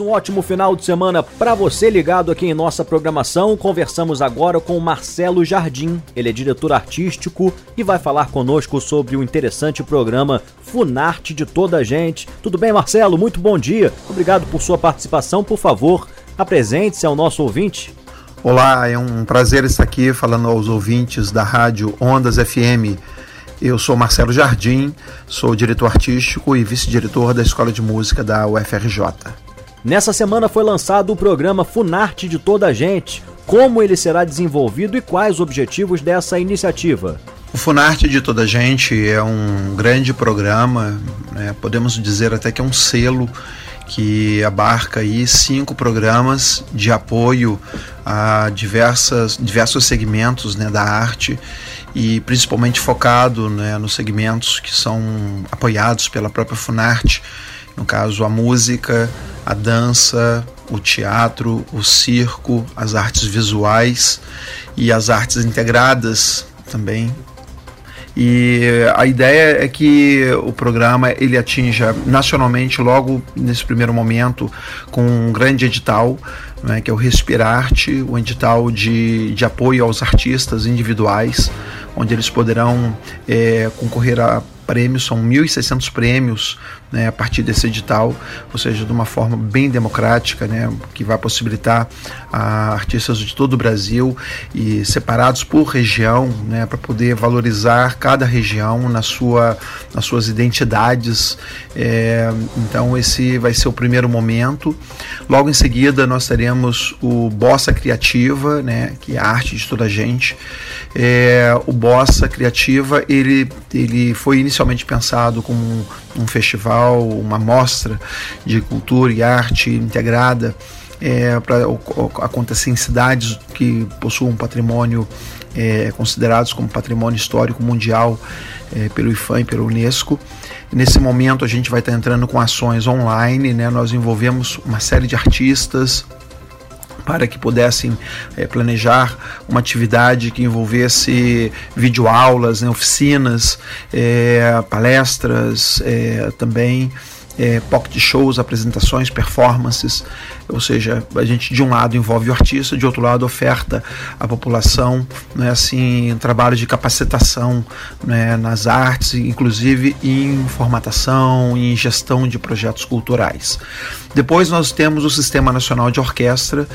Um ótimo final de semana para você ligado aqui em nossa programação. Conversamos agora com Marcelo Jardim. Ele é diretor artístico e vai falar conosco sobre o interessante programa Funarte de Toda a Gente. Tudo bem, Marcelo? Muito bom dia. Obrigado por sua participação. Por favor, apresente-se ao nosso ouvinte. Olá, é um prazer estar aqui falando aos ouvintes da rádio Ondas FM. Eu sou Marcelo Jardim, sou diretor artístico e vice-diretor da Escola de Música da UFRJ. Nessa semana foi lançado o programa Funarte de Toda a Gente. Como ele será desenvolvido e quais os objetivos dessa iniciativa? O Funarte de Toda a Gente é um grande programa, né? podemos dizer até que é um selo que abarca aí cinco programas de apoio a diversas, diversos segmentos né, da arte e principalmente focado né, nos segmentos que são apoiados pela própria Funarte no caso a música, a dança, o teatro, o circo, as artes visuais e as artes integradas também. E a ideia é que o programa ele atinja nacionalmente logo nesse primeiro momento com um grande edital, né, que é o Respirarte, o edital de, de apoio aos artistas individuais, onde eles poderão é, concorrer a prêmios, são 1.600 prêmios né, a partir desse edital, ou seja, de uma forma bem democrática, né, que vai possibilitar a artistas de todo o Brasil e separados por região, né, para poder valorizar cada região na sua, nas suas identidades. É, então esse vai ser o primeiro momento. Logo em seguida nós teremos o Bossa Criativa, né, que é a arte de toda a gente. É, o Bossa Criativa ele, ele foi inicialmente pensado como um festival, uma mostra de cultura e arte integrada é, para acontecer em cidades que possuam um patrimônio é, considerados como patrimônio histórico mundial é, pelo IFAM e pela Unesco. Nesse momento a gente vai estar entrando com ações online, né? nós envolvemos uma série de artistas, para que pudessem é, planejar uma atividade que envolvesse videoaulas, né, oficinas, é, palestras é, também é, pocket shows, apresentações, performances, ou seja, a gente de um lado envolve o artista, de outro lado oferta à população, né, assim, trabalho de capacitação né, nas artes, inclusive em formatação, em gestão de projetos culturais. Depois nós temos o Sistema Nacional de Orquestra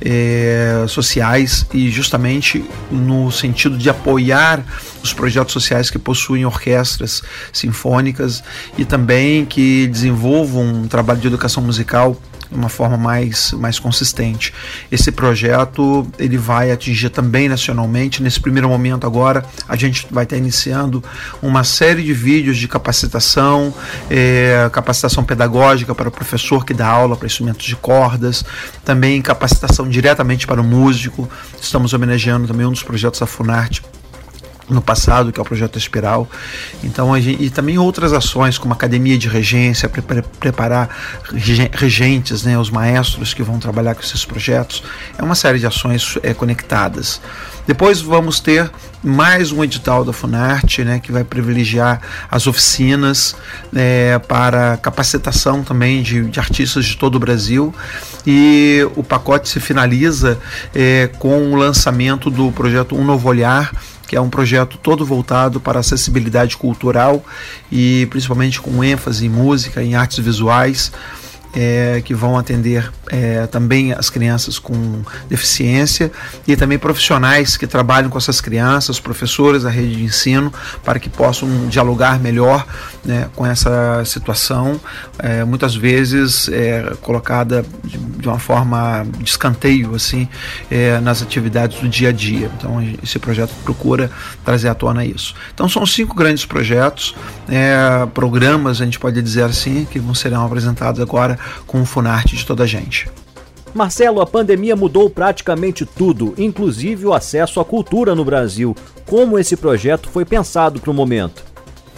é, Sociais e justamente no sentido de apoiar os projetos sociais que possuem orquestras sinfônicas e também que desenvolvam um trabalho de educação musical uma forma mais, mais consistente. Esse projeto ele vai atingir também nacionalmente. Nesse primeiro momento agora a gente vai estar iniciando uma série de vídeos de capacitação, é, capacitação pedagógica para o professor que dá aula para instrumentos de cordas, também capacitação diretamente para o músico. Estamos homenageando também um dos projetos da Funarte no passado, que é o projeto Espiral. Então, gente, e também outras ações, como academia de regência, pre preparar regentes, né, os maestros que vão trabalhar com esses projetos. É uma série de ações é, conectadas. Depois vamos ter mais um edital da Funarte, né, que vai privilegiar as oficinas é, para capacitação também de, de, artistas de todo o Brasil. E o pacote se finaliza é, com o lançamento do projeto Um Novo Olhar, que é um projeto todo voltado para acessibilidade cultural e principalmente com ênfase em música, em artes visuais é, que vão atender é, também as crianças com deficiência e também profissionais que trabalham com essas crianças, professores da rede de ensino, para que possam dialogar melhor né, com essa situação, é, muitas vezes é, colocada de, de, uma forma de escanteio assim, é, nas atividades do dia a dia. Então, esse projeto procura trazer à tona isso. Então, são cinco grandes projetos, é, programas, a gente pode dizer assim, que vão serão apresentados agora com o Funarte de toda a gente. Marcelo, a pandemia mudou praticamente tudo, inclusive o acesso à cultura no Brasil. Como esse projeto foi pensado para o momento?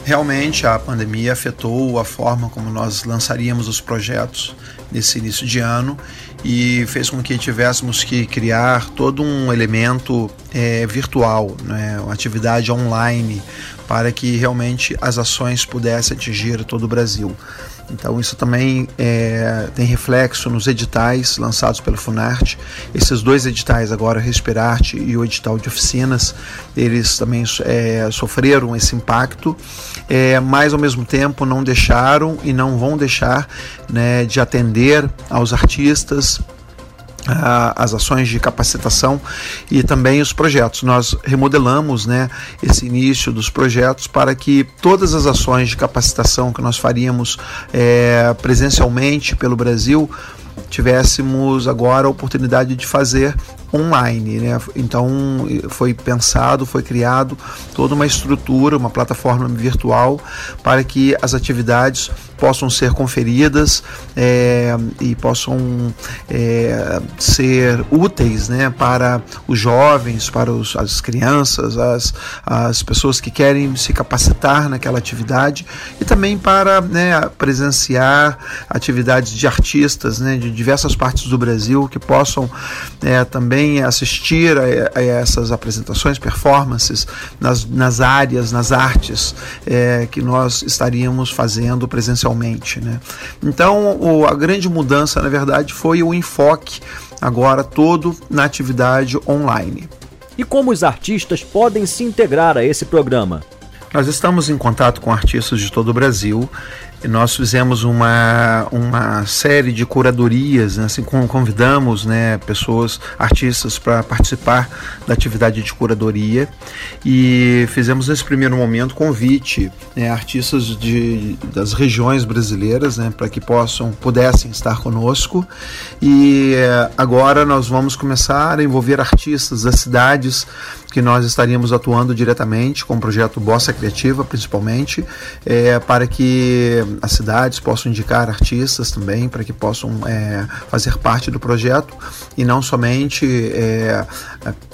Realmente a pandemia afetou a forma como nós lançaríamos os projetos nesse início de ano e fez com que tivéssemos que criar todo um elemento é, virtual, né, uma atividade online, para que realmente as ações pudessem atingir todo o Brasil. Então isso também é, tem reflexo nos editais lançados pelo Funarte. Esses dois editais agora, Respirarte e o edital de oficinas, eles também é, sofreram esse impacto, é, mas ao mesmo tempo não deixaram e não vão deixar né, de atender aos artistas, as ações de capacitação e também os projetos. Nós remodelamos né, esse início dos projetos para que todas as ações de capacitação que nós faríamos é, presencialmente pelo Brasil tivéssemos agora a oportunidade de fazer online. Né? Então foi pensado, foi criado toda uma estrutura, uma plataforma virtual para que as atividades possam ser conferidas é, e possam é, ser úteis né, para os jovens, para os, as crianças, as, as pessoas que querem se capacitar naquela atividade e também para né, presenciar atividades de artistas né, de diversas partes do Brasil que possam é, também assistir a, a, essas apresentações, performances nas, nas áreas, nas artes é, que nós estaríamos fazendo presencialmente presencialmente. Né? Então, o, a grande mudança, na verdade, foi o enfoque agora todo na atividade online. E como os artistas podem se integrar a esse programa? Nós estamos em contato com artistas de todo o Brasil nós fizemos uma, uma série de curadorias, né, assim, convidamos né, pessoas, artistas para participar da atividade de curadoria e fizemos nesse primeiro momento convite né, artistas de, das regiões brasileiras né, para que possam pudessem estar conosco. E eh, agora nós vamos começar a envolver artistas das cidades que nós estaríamos atuando diretamente com o projeto Bossa Criativa, principalmente, é, para que as cidades possam indicar artistas também, para que possam é, fazer parte do projeto. E não somente é,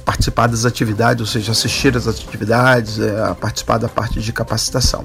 participar das atividades, ou seja, assistir às atividades, é, participar da parte de capacitação.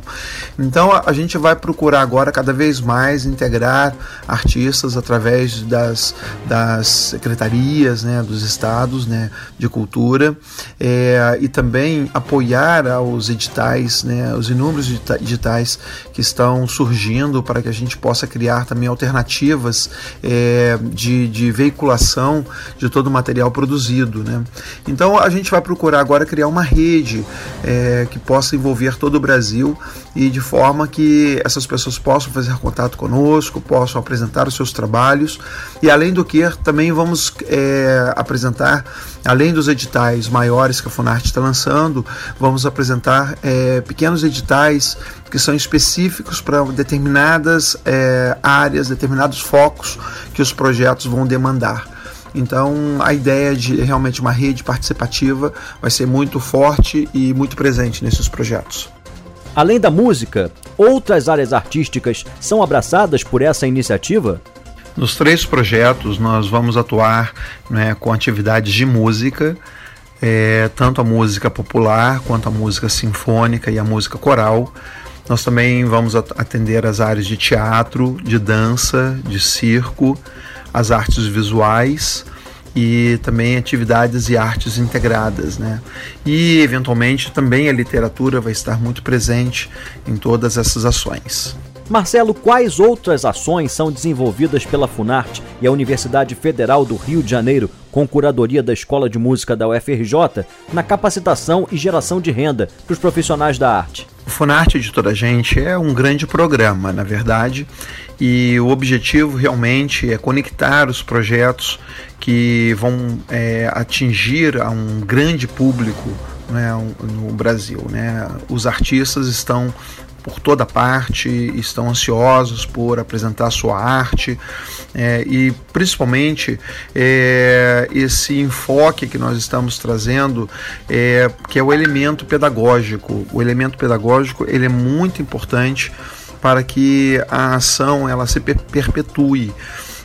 Então a, gente vai procurar agora cada vez mais integrar artistas através das, das secretarias né, dos estados né, de cultura é, e também apoiar aos editais, né, os inúmeros editais que estão surgindo para que a gente possa criar também alternativas é, de, de veiculação de todo o material produzido. Né? Então a gente vai procurar agora criar uma rede é, que possa envolver todo o Brasil e de forma que essas pessoas possam fazer contato conosco, possam apresentar os seus trabalhos e além do que também vamos é, apresentar, além dos editais maiores que a Funarte está lançando, vamos apresentar é, pequenos editais que são específicos para determinadas é, áreas, determinados focos que os projetos vão demandar. Então, a ideia de realmente uma rede participativa vai ser muito forte e muito presente nesses projetos. Além da música, outras áreas artísticas são abraçadas por essa iniciativa? Nos três projetos, nós vamos atuar né, com atividades de música, é, tanto a música popular quanto a música sinfônica e a música coral. Nós também vamos atender as áreas de teatro, de dança, de circo, as artes visuais e também atividades e artes integradas, né? E eventualmente também a literatura vai estar muito presente em todas essas ações. Marcelo, quais outras ações são desenvolvidas pela Funarte e a Universidade Federal do Rio de Janeiro, com curadoria da Escola de Música da UFRJ, na capacitação e geração de renda para os profissionais da arte? O Funarte de Toda a Gente é um grande programa, na verdade, e o objetivo realmente é conectar os projetos que vão é, atingir a um grande público né, no Brasil. Né? Os artistas estão por toda parte, estão ansiosos por apresentar sua arte é, e principalmente é, esse enfoque que nós estamos trazendo, é, que é o elemento pedagógico. O elemento pedagógico ele é muito importante para que a ação ela se perpetue.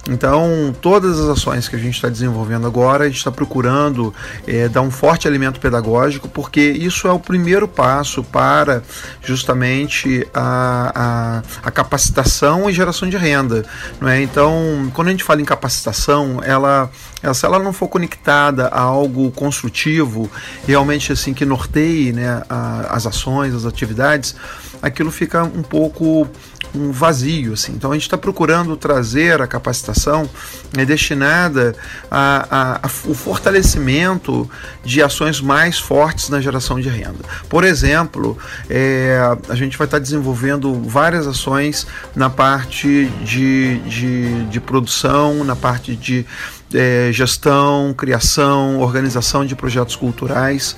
Então, todas as ações que a gente está desenvolvendo agora, a gente está procurando é, dar um forte alimento pedagógico, porque isso é o primeiro passo para justamente a, a, a capacitação e geração de renda. Não é? Então, quando a gente fala em capacitação, ela, ela, se ela não for conectada a algo construtivo, realmente assim que norteie né, a, as ações, as atividades, aquilo fica um pouco um vazio. Assim. Então a gente está procurando trazer a capacitação é, destinada ao fortalecimento de ações mais fortes na geração de renda. Por exemplo, é, a gente vai estar tá desenvolvendo várias ações na parte de, de, de produção, na parte de é, gestão, criação, organização de projetos culturais.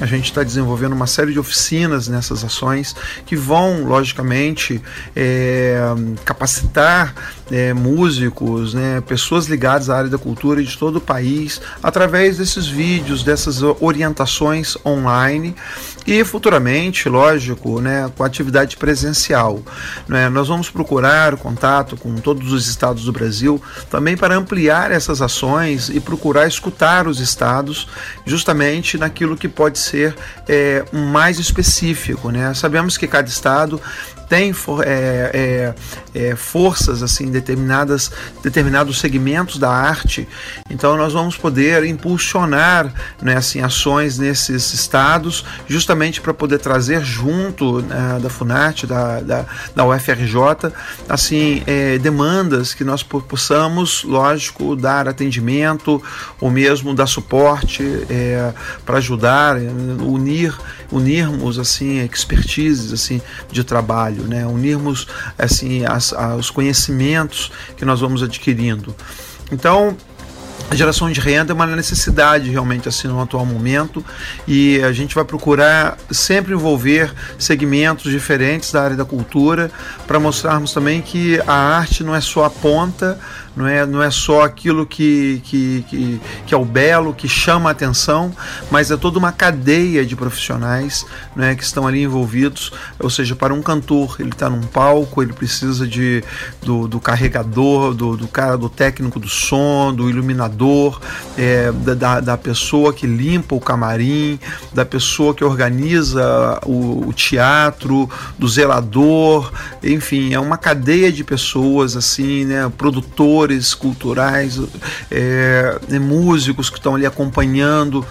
A gente está desenvolvendo uma série de oficinas nessas ações que vão, logicamente, é, capacitar é, músicos, né, pessoas ligadas à área da cultura de todo o país, através desses vídeos, dessas orientações online e futuramente, lógico, né, com atividade presencial. Né? Nós vamos procurar contato com todos os estados do Brasil também para ampliar essas ações e procurar escutar os estados justamente naquilo que pode ser é, mais específico. Né? Sabemos que cada estado tem é, é, é, forças assim determinadas determinados segmentos da arte então nós vamos poder impulsionar né, assim ações nesses estados justamente para poder trazer junto né, da Funarte da, da, da UFRJ assim é, demandas que nós possamos lógico dar atendimento ou mesmo dar suporte é, para ajudar unir unirmos assim expertises assim de trabalho né? unirmos assim as, os conhecimentos que nós vamos adquirindo. Então, a geração de renda é uma necessidade realmente assim no atual momento e a gente vai procurar sempre envolver segmentos diferentes da área da cultura para mostrarmos também que a arte não é só a ponta não é, não é só aquilo que, que, que, que, é o belo, que chama a atenção, mas é toda uma cadeia de profissionais não é, que estão ali envolvidos. Ou seja, para um cantor, ele está num palco, ele precisa de, do, do carregador, do, do, cara, do técnico do som, do iluminador, é, da, da pessoa que limpa o camarim, da pessoa que organiza o, o teatro, do zelador, enfim, é uma cadeia de pessoas assim, né, produtores culturais, é, músicos que estão ali acompanhando.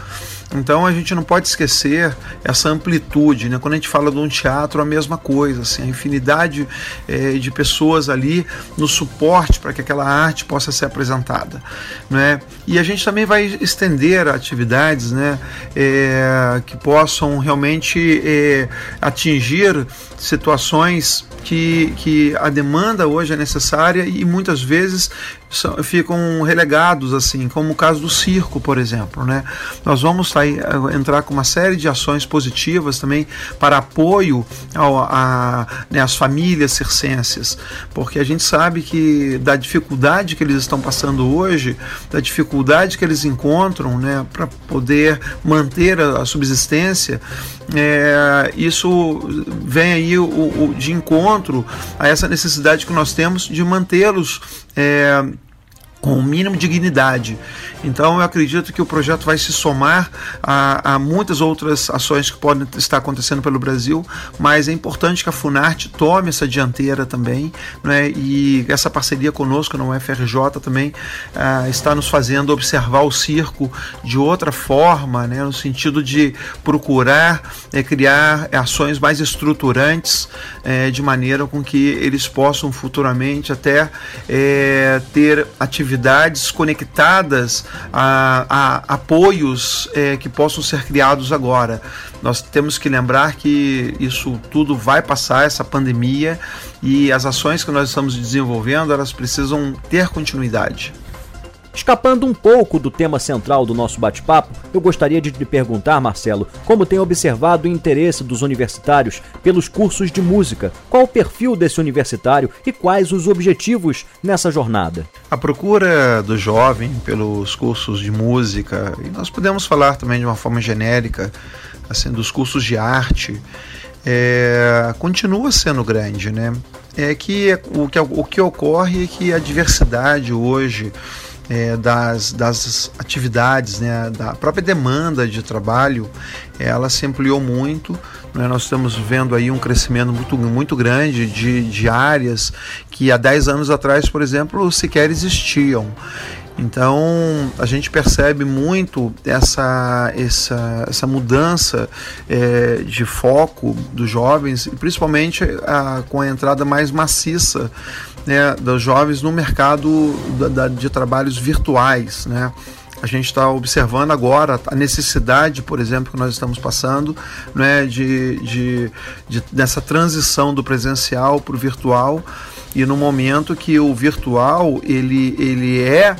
Então a gente não pode esquecer essa amplitude, né? Quando a gente fala de um teatro, a mesma coisa, assim, a infinidade é, de pessoas ali no suporte para que aquela arte possa ser apresentada, né? E a gente também vai estender atividades, né? É, que possam realmente é, atingir situações que, que a demanda hoje é necessária e muitas vezes são, ficam relegados, assim, como o caso do circo, por exemplo. Né? Nós vamos eh, entrar com uma série de ações positivas também para apoio ao, a, né, às famílias circenses, porque a gente sabe que da dificuldade que eles estão passando hoje, da dificuldade que eles encontram né, para poder manter a, a subsistência, é, isso vem aí o, o, de encontro a essa necessidade que nós temos de mantê-los é, com o mínimo de dignidade. Então eu acredito que o projeto vai se somar a, a, muitas outras ações que podem estar acontecendo pelo Brasil, mas é importante que a Funarte tome essa dianteira também, né? e essa parceria conosco na UFRJ também uh, está nos fazendo observar o circo de outra forma, né? no sentido de procurar é, criar ações mais estruturantes é, de maneira com que eles possam futuramente até é, ter atividades conectadas a, a apoios é, que possam ser criados agora. Nós temos que lembrar que isso tudo vai passar, essa pandemia, e as ações que nós estamos desenvolvendo, elas precisam ter continuidade. Escapando um pouco do tema central do nosso bate-papo, eu gostaria de lhe perguntar, Marcelo, como tem observado o interesse dos universitários pelos cursos de música, qual o perfil desse universitário e quais os objetivos nessa jornada. A procura do jovem pelos cursos de música, e nós podemos falar também de uma forma genérica, assim, dos cursos de arte, é, continua sendo grande, né? é que o que, o que ocorre é que a diversidade hoje é, das, das atividades, né, da própria demanda de trabalho, ela se ampliou muito. Né? Nós estamos vendo aí um crescimento muito, muito grande de, de áreas que há 10 anos atrás, por exemplo, sequer existiam. Então a gente percebe muito essa, essa, essa mudança é, de foco dos jovens, principalmente a, com a entrada mais maciça né, dos jovens no mercado da, da, de trabalhos virtuais. Né? A gente está observando agora a necessidade, por exemplo, que nós estamos passando né, de, de, de dessa transição do presencial para o virtual e no momento que o virtual ele, ele é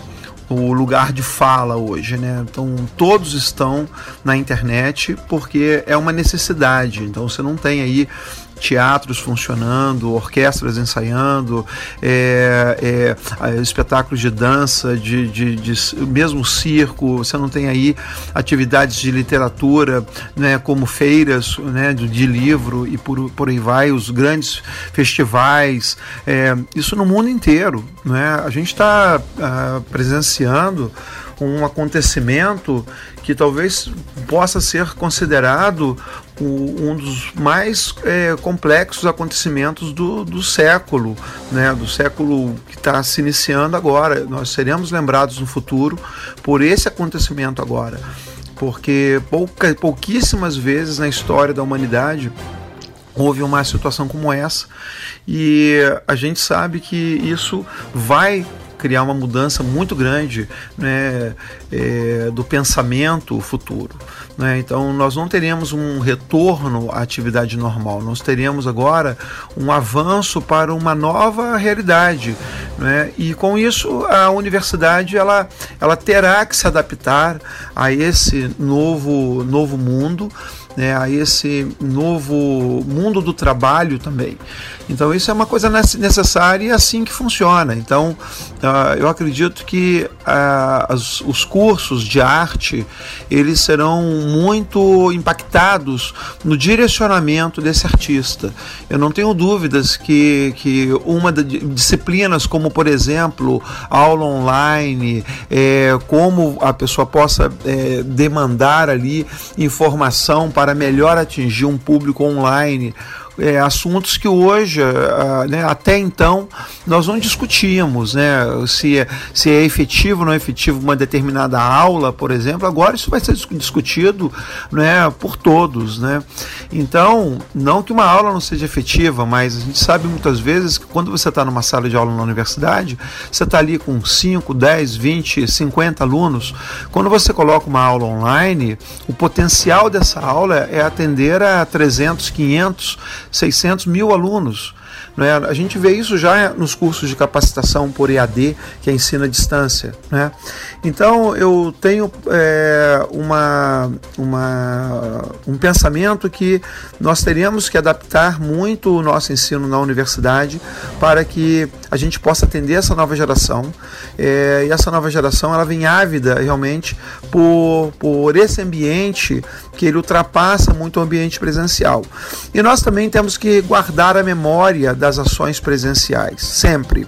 o lugar de fala hoje, né? Então todos estão na internet porque é uma necessidade. Então você não tem aí teatros funcionando, orquestras ensaiando, é, é, espetáculos de dança, de, de, de, mesmo circo, você não tem aí atividades de literatura, né, como feiras né, de, livro e por, por aí vai, os grandes festivais, é, isso no mundo inteiro. Né? A gente está uh, presenciando um acontecimento que talvez possa ser considerado um dos mais é, complexos acontecimentos do, do século, né, do século que está se iniciando agora. Nós seremos lembrados no futuro por esse acontecimento agora, porque pouca, pouquíssimas vezes na história da humanidade houve uma situação como essa e a gente sabe que isso vai criar uma mudança muito grande né, é, do pensamento futuro. Né? Então, nós não teremos um retorno à atividade normal, nós teremos agora um avanço para uma nova realidade. Né? E com isso, a universidade ela, ela terá que se adaptar a esse novo, novo mundo né, a esse novo mundo do trabalho também. Então isso é uma coisa necessária e assim que funciona. Então uh, eu acredito que uh, as, os cursos de arte eles serão muito impactados no direcionamento desse artista. Eu não tenho dúvidas que, que uma de disciplinas como por exemplo aula online, é, como a pessoa possa é, demandar ali informação para melhor atingir um público online é, assuntos que hoje, né, até então, nós não discutíamos, né, se, é, se é efetivo ou não é efetivo uma determinada aula, por exemplo, agora isso vai ser discutido né, por todos. Né? Então, não que uma aula não seja efetiva, mas a gente sabe muitas vezes que quando você está numa sala de aula na universidade, você está ali com 5, 10, 20, 50 alunos. Quando você coloca uma aula online, o potencial dessa aula é atender a 300, 500, 600 mil alunos. Né? A gente vê isso já nos cursos de capacitação por EAD, que é ensino à distância. Né? Então eu tenho é, uma, uma, um pensamento que nós teríamos que adaptar muito o nosso ensino na universidade para que a gente possa atender essa nova geração. É, e essa nova geração ela vem ávida realmente por, por esse ambiente que ele ultrapassa muito o ambiente presencial. E nós também temos que guardar a memória das ações presenciais, sempre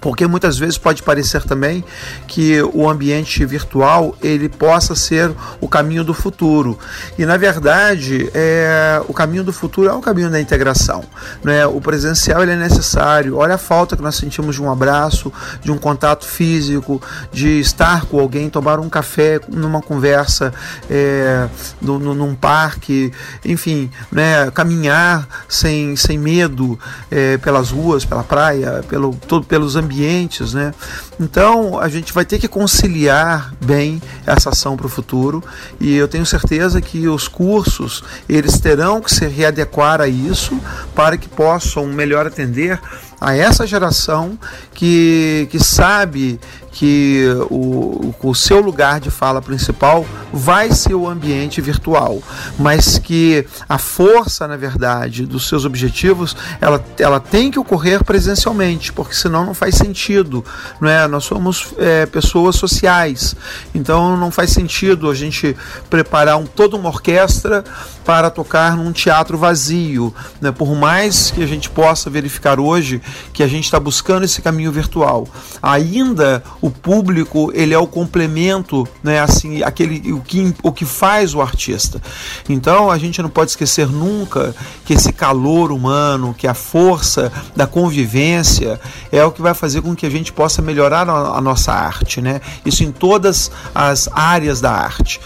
porque muitas vezes pode parecer também que o ambiente virtual ele possa ser o caminho do futuro e na verdade é, o caminho do futuro é o caminho da integração né? o presencial ele é necessário olha a falta que nós sentimos de um abraço de um contato físico de estar com alguém tomar um café numa conversa é, no, no, num parque enfim né? caminhar sem, sem medo é, pelas ruas pela praia pelo, todo, pelos ambientes ambientes, né? Então a gente vai ter que conciliar bem essa ação para o futuro e eu tenho certeza que os cursos eles terão que se readequar a isso para que possam melhor atender a essa geração que, que sabe que o, o seu lugar de fala principal vai ser o ambiente virtual, mas que a força, na verdade, dos seus objetivos, ela, ela tem que ocorrer presencialmente, porque senão não faz sentido, não é? Nós somos é, pessoas sociais, então não faz sentido a gente preparar um, toda uma orquestra para tocar num teatro vazio, né? Por mais que a gente possa verificar hoje que a gente está buscando esse caminho virtual, ainda o público ele é o complemento, né? Assim, aquele o que o que faz o artista. Então a gente não pode esquecer nunca que esse calor humano, que a força da convivência é o que vai fazer com que a gente possa melhorar a nossa arte, né? Isso em todas as áreas da arte.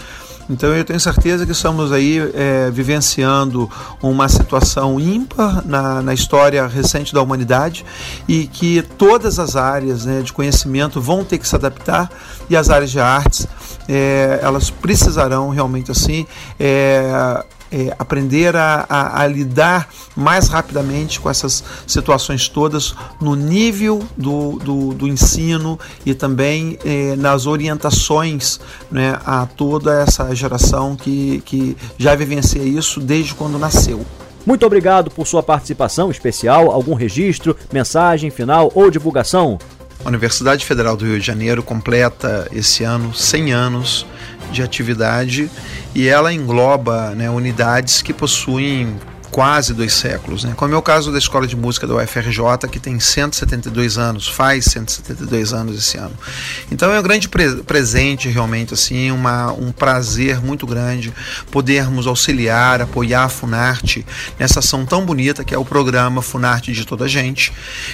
Então eu tenho certeza que estamos aí é, vivenciando uma situação ímpar na, na história recente da humanidade e que todas as áreas né, de conhecimento vão ter que se adaptar e as áreas de artes é, elas precisarão realmente assim é, é, aprender a, a, a, lidar mais rapidamente com essas situações todas no nível do, do, do ensino e também é, nas orientações né, a toda essa geração que, que já vivencia isso desde quando nasceu. Muito obrigado por sua participação especial, algum registro, mensagem final ou divulgação. A Universidade Federal do Rio de Janeiro completa esse ano 100 anos de atividade e ela engloba né, unidades que possuem quase dois séculos, né? como é o caso da Escola de Música da UFRJ, que tem 172 anos, faz 172 anos esse ano. Então é um grande pre presente, realmente, assim, uma, um prazer muito grande podermos auxiliar, apoiar a Funarte nessa ação tão bonita que é o programa Funarte de Toda a Gente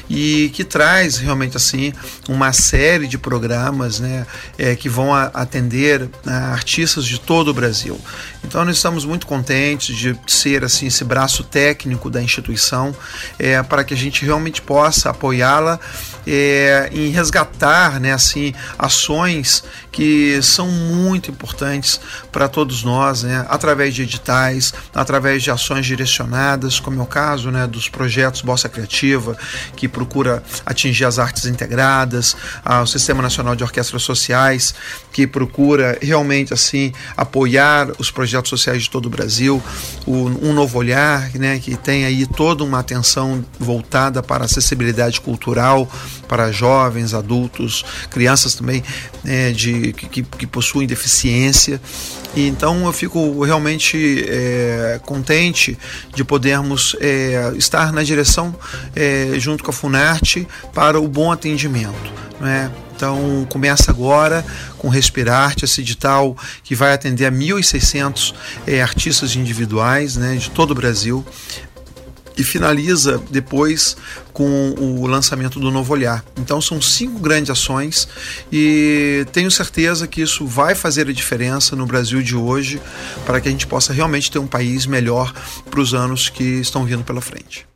e que traz realmente assim uma série de programas né, é, que vão a, atender a, né, artistas de todo o Brasil. Então nós estamos muito contentes de ser assim esse braço técnico da instituição é, para que a gente realmente possa apoiá-la é, em resgatar né, assim, ações que são muito importantes para todos nós, né, através de editais, através de ações direcionadas, como é o caso né, dos projetos Bossa Criativa, que procura atingir as artes integradas, o Sistema Nacional de Orquestras Sociais, que procura realmente assim apoiar os projetos sociais de todo o Brasil, o Um Novo Olhar, né, que tem aí toda uma atenção voltada para acessibilidade cultural para jovens, adultos, crianças também é, de, que, que, possuem deficiência. E então eu fico realmente é, contente de podermos é, estar na direção, é, junto com a Funarte, para o bom atendimento. Né? Então começa agora com Respirarte, esse edital que vai atender a 1.600 é, artistas individuais né, de todo o Brasil e finaliza depois com o lançamento do Novo Olhar. Então são cinco grandes ações e tenho certeza que isso vai fazer a diferença no Brasil de hoje para que a gente possa realmente ter um país melhor para os anos que estão vindo pela frente.